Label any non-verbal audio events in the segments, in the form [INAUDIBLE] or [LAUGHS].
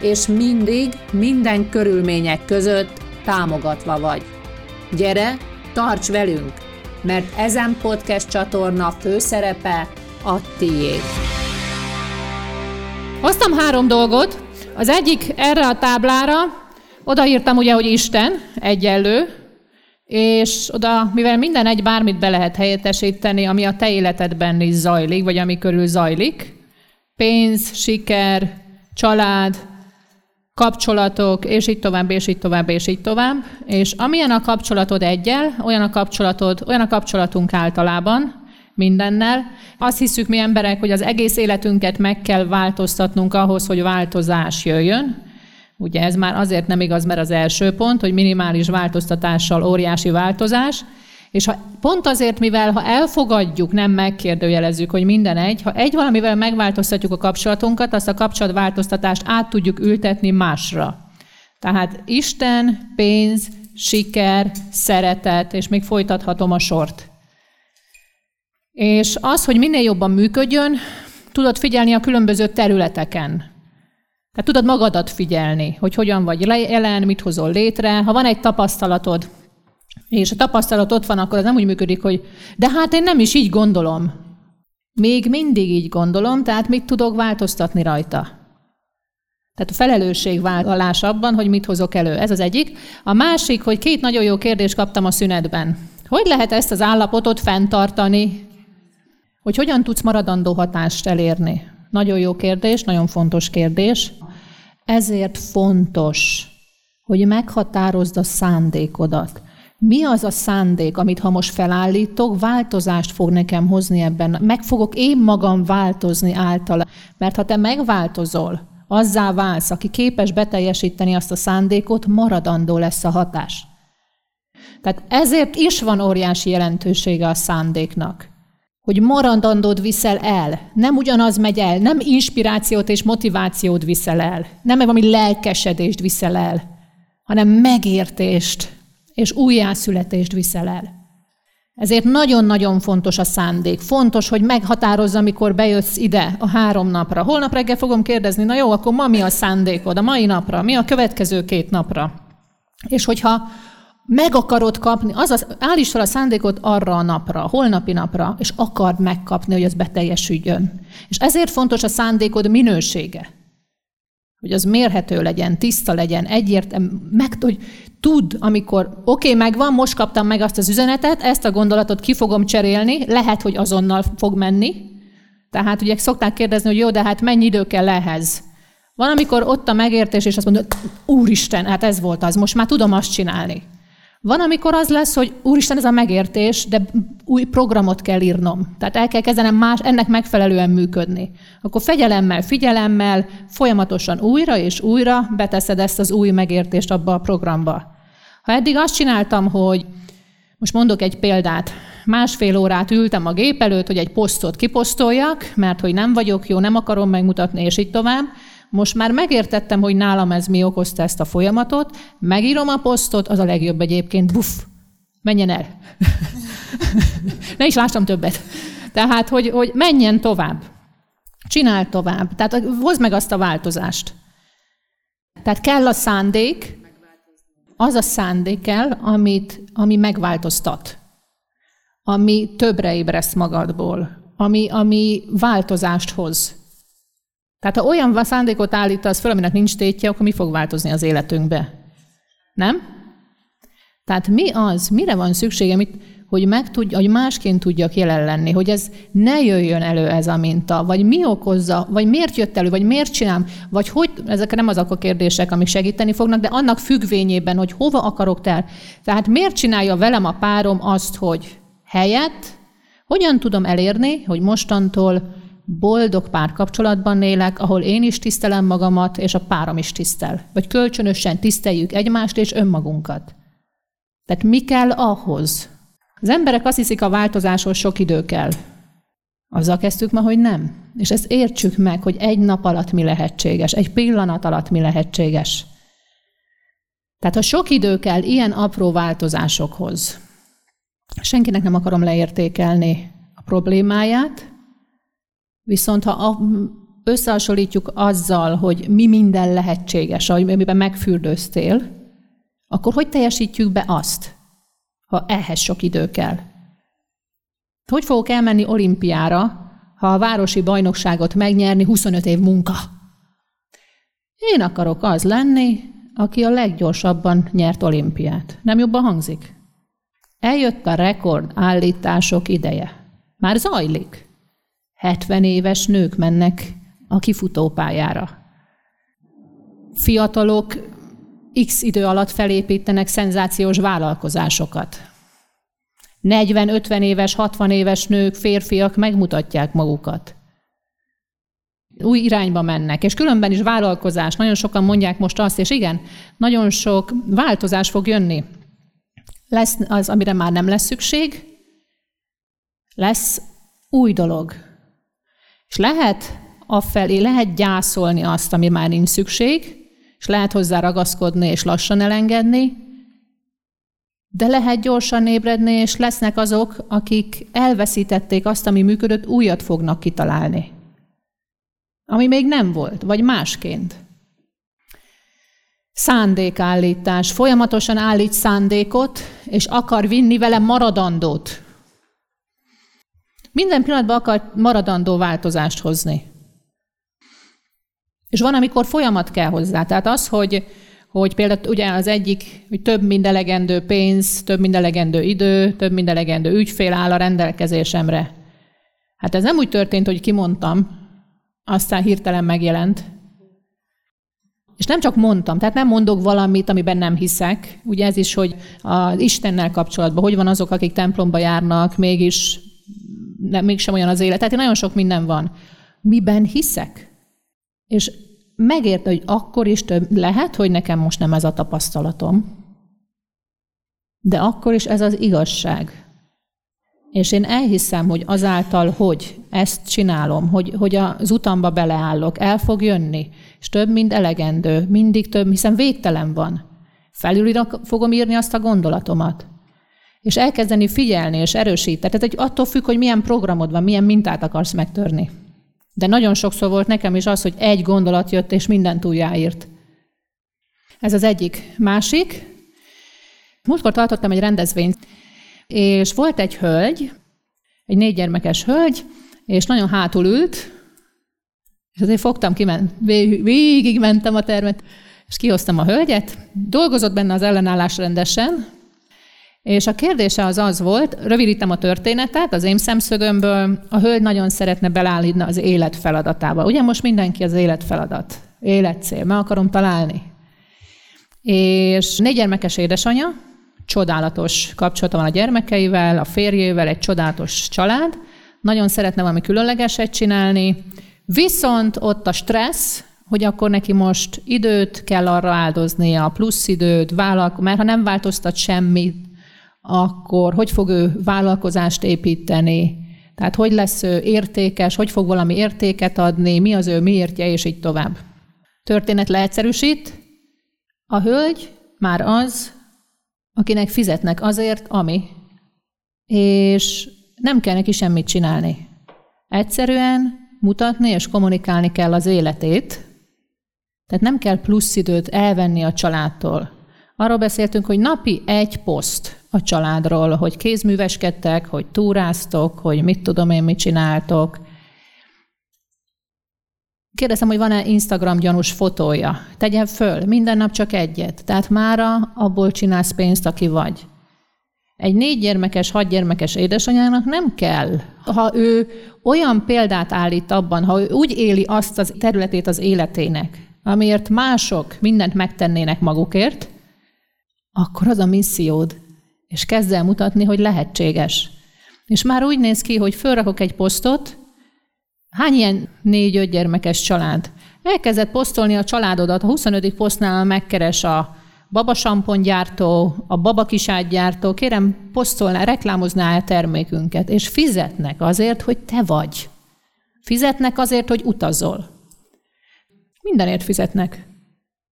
és mindig, minden körülmények között támogatva vagy. Gyere, tarts velünk, mert ezen podcast csatorna főszerepe a tiéd. Hoztam három dolgot. Az egyik erre a táblára, odaírtam ugye, hogy Isten, egyenlő, és oda, mivel minden egy bármit be lehet helyettesíteni, ami a te életedben is zajlik, vagy ami körül zajlik, pénz, siker, család, kapcsolatok, és így tovább, és így tovább, és így tovább. És amilyen a kapcsolatod egyel, olyan a kapcsolatod, olyan a kapcsolatunk általában, mindennel. Azt hiszük mi emberek, hogy az egész életünket meg kell változtatnunk ahhoz, hogy változás jöjjön. Ugye ez már azért nem igaz, mert az első pont, hogy minimális változtatással óriási változás, és ha, pont azért, mivel ha elfogadjuk, nem megkérdőjelezzük, hogy minden egy, ha egy valamivel megváltoztatjuk a kapcsolatunkat, azt a kapcsolatváltoztatást át tudjuk ültetni másra. Tehát Isten, pénz, siker, szeretet, és még folytathatom a sort. És az, hogy minél jobban működjön, tudod figyelni a különböző területeken. Tehát tudod magadat figyelni, hogy hogyan vagy jelen, mit hozol létre. Ha van egy tapasztalatod, és a tapasztalat ott van, akkor az nem úgy működik, hogy de hát én nem is így gondolom. Még mindig így gondolom, tehát mit tudok változtatni rajta? Tehát a felelősségvállalás abban, hogy mit hozok elő. Ez az egyik. A másik, hogy két nagyon jó kérdést kaptam a szünetben. Hogy lehet ezt az állapotot fenntartani? Hogy hogyan tudsz maradandó hatást elérni? Nagyon jó kérdés, nagyon fontos kérdés. Ezért fontos, hogy meghatározd a szándékodat. Mi az a szándék, amit ha most felállítok, változást fog nekem hozni ebben. Meg fogok én magam változni általa. Mert ha te megváltozol, azzá válsz, aki képes beteljesíteni azt a szándékot, maradandó lesz a hatás. Tehát ezért is van óriási jelentősége a szándéknak. Hogy maradandót viszel el, nem ugyanaz megy el, nem inspirációt és motivációt viszel el, nem valami lelkesedést viszel el, hanem megértést, és újjászületést viszel el. Ezért nagyon-nagyon fontos a szándék. Fontos, hogy meghatározza, amikor bejössz ide a három napra. Holnap reggel fogom kérdezni, na jó, akkor ma mi a szándékod a mai napra, mi a következő két napra. És hogyha meg akarod kapni, azaz állíts fel a szándékot arra a napra, a holnapi napra, és akard megkapni, hogy az beteljesüljön. És ezért fontos a szándékod minősége. Hogy az mérhető legyen, tiszta legyen, egyértelmű, meg, hogy tud, amikor oké, okay, megvan, most kaptam meg azt az üzenetet, ezt a gondolatot ki fogom cserélni, lehet, hogy azonnal fog menni. Tehát ugye szokták kérdezni, hogy jó, de hát mennyi idő kell ehhez? Van, amikor ott a megértés, és azt mondod, úristen, hát ez volt az, most már tudom azt csinálni. Van, amikor az lesz, hogy úristen, ez a megértés, de új programot kell írnom. Tehát el kell kezdenem más, ennek megfelelően működni. Akkor fegyelemmel, figyelemmel, folyamatosan újra és újra beteszed ezt az új megértést abba a programba. Ha eddig azt csináltam, hogy most mondok egy példát, másfél órát ültem a gép előtt, hogy egy posztot kiposztoljak, mert hogy nem vagyok jó, nem akarom megmutatni, és így tovább, most már megértettem, hogy nálam ez mi okozta ezt a folyamatot, megírom a posztot, az a legjobb egyébként, buff, menjen el. [LAUGHS] ne is lássam többet. Tehát, hogy, hogy menjen tovább. Csinál tovább. Tehát hozd meg azt a változást. Tehát kell a szándék, az a szándék kell, amit, ami megváltoztat. Ami többre ébreszt magadból. Ami, ami változást hoz. Tehát ha olyan szándékot állítasz föl, aminek nincs tétje, akkor mi fog változni az életünkbe? Nem? Tehát mi az, mire van szüksége, mit, hogy, meg tudj, hogy másként tudjak jelen lenni, hogy ez ne jöjjön elő ez a minta, vagy mi okozza, vagy miért jött elő, vagy miért csinálom, vagy hogy, ezek nem azok a kérdések, amik segíteni fognak, de annak függvényében, hogy hova akarok te. Tehát miért csinálja velem a párom azt, hogy helyett, hogyan tudom elérni, hogy mostantól boldog párkapcsolatban élek, ahol én is tisztelem magamat, és a párom is tisztel. Vagy kölcsönösen tiszteljük egymást és önmagunkat. Tehát mi kell ahhoz? Az emberek azt hiszik, a változáshoz sok idő kell. Azzal kezdtük ma, hogy nem. És ezt értsük meg, hogy egy nap alatt mi lehetséges, egy pillanat alatt mi lehetséges. Tehát ha sok idő kell ilyen apró változásokhoz, senkinek nem akarom leértékelni a problémáját, viszont ha összehasonlítjuk azzal, hogy mi minden lehetséges, amiben megfürdőztél, akkor hogy teljesítjük be azt, ha ehhez sok idő kell? Hogy fogok elmenni olimpiára, ha a városi bajnokságot megnyerni 25 év munka? Én akarok az lenni, aki a leggyorsabban nyert olimpiát. Nem jobban hangzik? Eljött a rekord állítások ideje. Már zajlik. 70 éves nők mennek a kifutópályára. Fiatalok x idő alatt felépítenek szenzációs vállalkozásokat. 40-50 éves, 60 éves nők, férfiak megmutatják magukat. Új irányba mennek, és különben is vállalkozás. Nagyon sokan mondják most azt, és igen, nagyon sok változás fog jönni. Lesz az, amire már nem lesz szükség, lesz új dolog. És lehet afelé, lehet gyászolni azt, ami már nincs szükség, és lehet hozzá ragaszkodni és lassan elengedni, de lehet gyorsan ébredni, és lesznek azok, akik elveszítették azt, ami működött, újat fognak kitalálni. Ami még nem volt, vagy másként. Szándékállítás. Folyamatosan állít szándékot, és akar vinni vele maradandót. Minden pillanatban akar maradandó változást hozni. És van, amikor folyamat kell hozzá. Tehát az, hogy, hogy például ugye az egyik, hogy több mind elegendő pénz, több mind elegendő idő, több mind elegendő ügyfél áll a rendelkezésemre. Hát ez nem úgy történt, hogy kimondtam, aztán hirtelen megjelent. És nem csak mondtam, tehát nem mondok valamit, amiben nem hiszek. Ugye ez is, hogy az Istennel kapcsolatban, hogy van azok, akik templomba járnak, mégis nem, mégsem olyan az élet. Tehát nagyon sok minden van. Miben hiszek? És megérte, hogy akkor is több, lehet, hogy nekem most nem ez a tapasztalatom, de akkor is ez az igazság. És én elhiszem, hogy azáltal, hogy ezt csinálom, hogy, hogy az utamba beleállok, el fog jönni, és több, mint elegendő, mindig több, hiszen végtelen van. Felül fogom írni azt a gondolatomat. És elkezdeni figyelni és erősíteni. Tehát hogy attól függ, hogy milyen programod van, milyen mintát akarsz megtörni. De nagyon sokszor volt nekem is az, hogy egy gondolat jött, és mindent újjáírt. Ez az egyik. Másik, múltkor tartottam egy rendezvényt, és volt egy hölgy, egy négy gyermekes hölgy, és nagyon hátul ült, és azért fogtam, kiment, végig mentem a termet, és kihoztam a hölgyet. Dolgozott benne az ellenállás rendesen, és a kérdése az az volt, rövidítem a történetet, az én szemszögömből, a hölgy nagyon szeretne belállítani az élet feladatába. Ugye most mindenki az élet feladat, életcél, meg akarom találni. És négy gyermekes édesanyja, csodálatos kapcsolata van a gyermekeivel, a férjével, egy csodálatos család, nagyon szeretne valami különlegeset csinálni, viszont ott a stressz, hogy akkor neki most időt kell arra áldoznia, plusz időt, vállalko, mert ha nem változtat semmit, akkor hogy fog ő vállalkozást építeni, tehát hogy lesz ő értékes, hogy fog valami értéket adni, mi az ő miértje, és így tovább. Történet leegyszerűsít, a hölgy már az, akinek fizetnek azért, ami, és nem kell neki semmit csinálni. Egyszerűen mutatni és kommunikálni kell az életét, tehát nem kell plusz időt elvenni a családtól. Arról beszéltünk, hogy napi egy poszt a családról, hogy kézműveskedtek, hogy túráztok, hogy mit tudom én, mit csináltok. Kérdezem, hogy van-e Instagram gyanús fotója. Tegyen föl, minden nap csak egyet. Tehát mára abból csinálsz pénzt, aki vagy. Egy négy gyermekes, hat gyermekes édesanyának nem kell. Ha ő olyan példát állít abban, ha ő úgy éli azt az területét az életének, amiért mások mindent megtennének magukért, akkor az a missziód, és kezd el mutatni, hogy lehetséges. És már úgy néz ki, hogy fölrakok egy posztot, Hány ilyen négy-öt gyermekes család? Elkezdett posztolni a családodat, a 25. posztnál megkeres a babasampongyártó, a babakisátgyártó, kérem, posztolná, reklámozná a termékünket, és fizetnek azért, hogy te vagy. Fizetnek azért, hogy utazol. Mindenért fizetnek,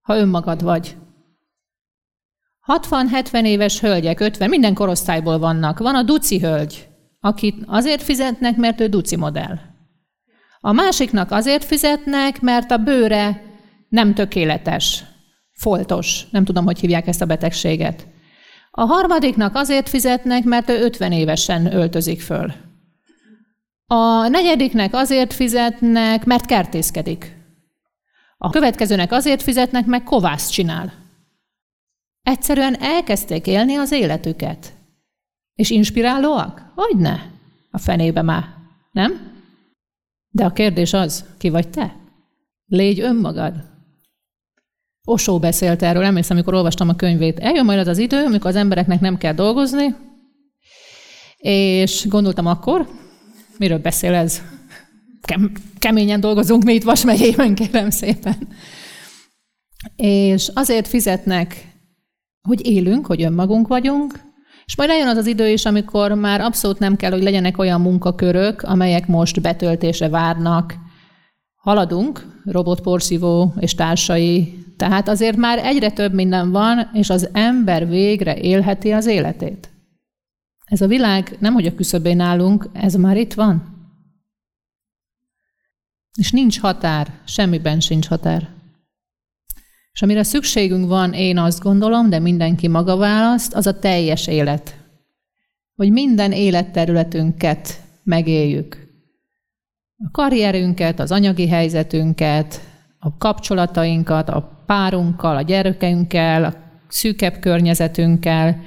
ha önmagad vagy. 60-70 éves hölgyek, 50, minden korosztályból vannak. Van a duci hölgy, akit azért fizetnek, mert ő duci modell. A másiknak azért fizetnek, mert a bőre nem tökéletes, foltos, nem tudom, hogy hívják ezt a betegséget. A harmadiknak azért fizetnek, mert ő 50 évesen öltözik föl. A negyediknek azért fizetnek, mert kertészkedik. A következőnek azért fizetnek, meg kovász csinál. Egyszerűen elkezdték élni az életüket. És inspirálóak? Hogy ne? A fenébe már. Nem? De a kérdés az, ki vagy te? Légy önmagad. Osó beszélt erről, emlékszem, amikor olvastam a könyvét. Eljön majd az az idő, amikor az embereknek nem kell dolgozni, és gondoltam akkor, miről beszél ez? Keményen dolgozunk mi itt Vas megyében, kérem szépen. És azért fizetnek, hogy élünk, hogy önmagunk vagyunk, és majd eljön az az idő is, amikor már abszolút nem kell, hogy legyenek olyan munkakörök, amelyek most betöltésre várnak. Haladunk, robotporszívó és társai, tehát azért már egyre több minden van, és az ember végre élheti az életét. Ez a világ nem, hogy a küszöbén állunk, ez már itt van. És nincs határ, semmiben sincs határ. És amire szükségünk van, én azt gondolom, de mindenki maga választ, az a teljes élet. Hogy minden életterületünket megéljük. A karrierünket, az anyagi helyzetünket, a kapcsolatainkat, a párunkkal, a gyerekeinkkel, a szűkebb környezetünkkel,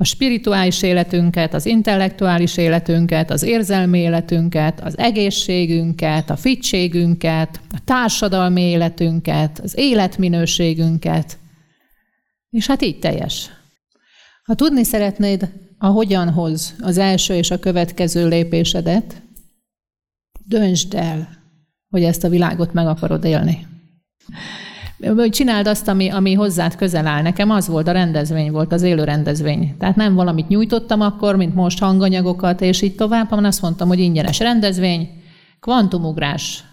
a spirituális életünket, az intellektuális életünket, az érzelmi életünket, az egészségünket, a fittségünket, a társadalmi életünket, az életminőségünket. És hát így teljes. Ha tudni szeretnéd a hogyanhoz az első és a következő lépésedet, döntsd el, hogy ezt a világot meg akarod élni hogy csináld azt, ami, ami hozzád közel áll. Nekem az volt, a rendezvény volt, az élő rendezvény. Tehát nem valamit nyújtottam akkor, mint most hanganyagokat, és így tovább, hanem azt mondtam, hogy ingyenes rendezvény, kvantumugrás.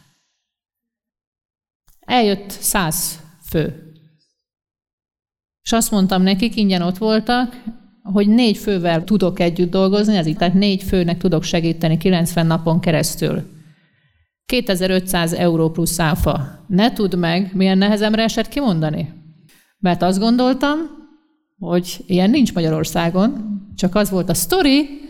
Eljött száz fő. És azt mondtam nekik, ingyen ott voltak, hogy négy fővel tudok együtt dolgozni, ez így, tehát négy főnek tudok segíteni 90 napon keresztül. 2500 euró plusz áfa. Ne tudd meg, milyen nehezemre esett kimondani. Mert azt gondoltam, hogy ilyen nincs Magyarországon, csak az volt a sztori,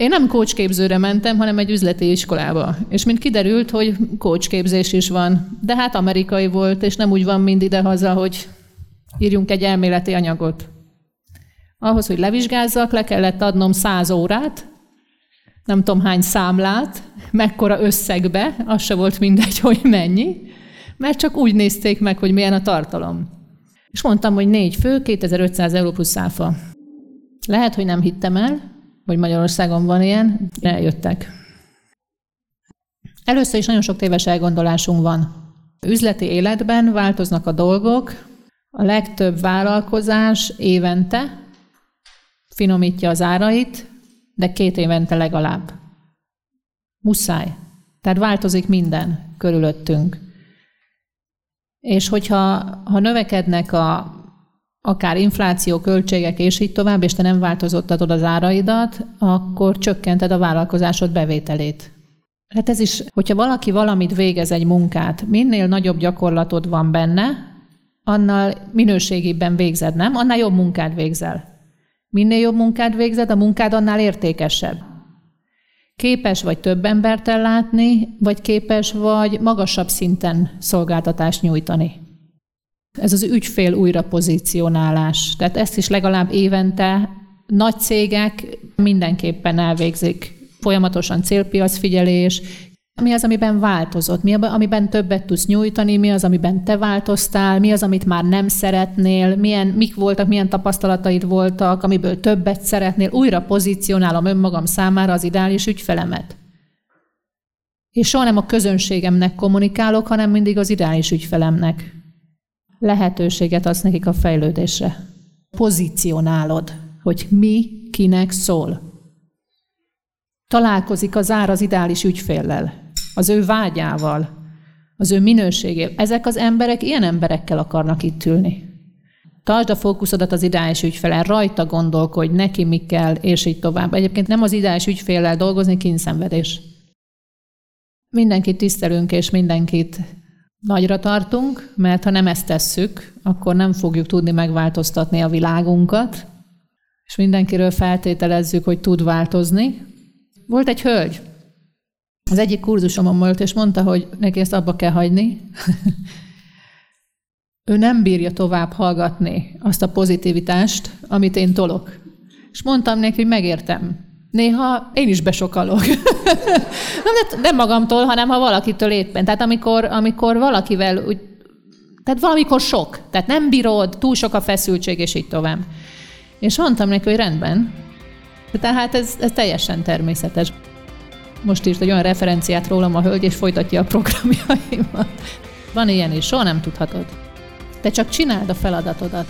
én nem kócsképzőre mentem, hanem egy üzleti iskolába. És mint kiderült, hogy kócsképzés is van, de hát amerikai volt, és nem úgy van mind idehaza, hogy írjunk egy elméleti anyagot. Ahhoz, hogy levizsgázzak, le kellett adnom száz órát, nem tudom hány számlát, mekkora összegbe, az se volt mindegy, [LAUGHS] hogy mennyi, mert csak úgy nézték meg, hogy milyen a tartalom. És mondtam, hogy négy fő, 2500 euró plusz áfa. Lehet, hogy nem hittem el, hogy Magyarországon van ilyen, de eljöttek. Először is nagyon sok téves elgondolásunk van. Üzleti életben változnak a dolgok, a legtöbb vállalkozás évente finomítja az árait, de két évente legalább. Muszáj. Tehát változik minden körülöttünk. És hogyha ha növekednek a, akár infláció, költségek és így tovább, és te nem változtatod az áraidat, akkor csökkented a vállalkozásod bevételét. Hát ez is, hogyha valaki valamit végez egy munkát, minél nagyobb gyakorlatod van benne, annál minőségében végzed, nem? Annál jobb munkát végzel. Minél jobb munkát végzed, a munkád annál értékesebb. Képes vagy több embert ellátni, vagy képes vagy magasabb szinten szolgáltatást nyújtani. Ez az ügyfél újra pozícionálás. Tehát ezt is legalább évente nagy cégek mindenképpen elvégzik. Folyamatosan célpiacfigyelés, mi az, amiben változott, mi az, amiben többet tudsz nyújtani, mi az, amiben te változtál, mi az, amit már nem szeretnél, milyen, mik voltak, milyen tapasztalataid voltak, amiből többet szeretnél, újra pozícionálom önmagam számára az ideális ügyfelemet. És soha nem a közönségemnek kommunikálok, hanem mindig az ideális ügyfelemnek. Lehetőséget adsz nekik a fejlődésre. Pozícionálod, hogy mi kinek szól. Találkozik az ár az ideális ügyféllel, az ő vágyával, az ő minőségével. Ezek az emberek ilyen emberekkel akarnak itt ülni. Tartsd a fókuszodat az ideális ügyfelen, rajta gondolkodj, neki mi kell, és így tovább. Egyébként nem az ideális ügyféllel dolgozni, kínszenvedés. Mindenkit tisztelünk, és mindenkit nagyra tartunk, mert ha nem ezt tesszük, akkor nem fogjuk tudni megváltoztatni a világunkat, és mindenkiről feltételezzük, hogy tud változni. Volt egy hölgy, az egyik kurzusomon volt, és mondta, hogy neki ezt abba kell hagyni. ő nem bírja tovább hallgatni azt a pozitivitást, amit én tolok. És mondtam neki, hogy megértem. Néha én is besokalok. [LAUGHS] nem, nem magamtól, hanem ha valakitől éppen. Tehát amikor, amikor valakivel úgy, tehát valamikor sok. Tehát nem bírod, túl sok a feszültség, és így tovább. És mondtam neki, hogy rendben. Tehát ez, ez teljesen természetes. Most írt egy olyan referenciát rólam a hölgy, és folytatja a programjaimat. Van ilyen is, soha nem tudhatod. Te csak csináld a feladatodat.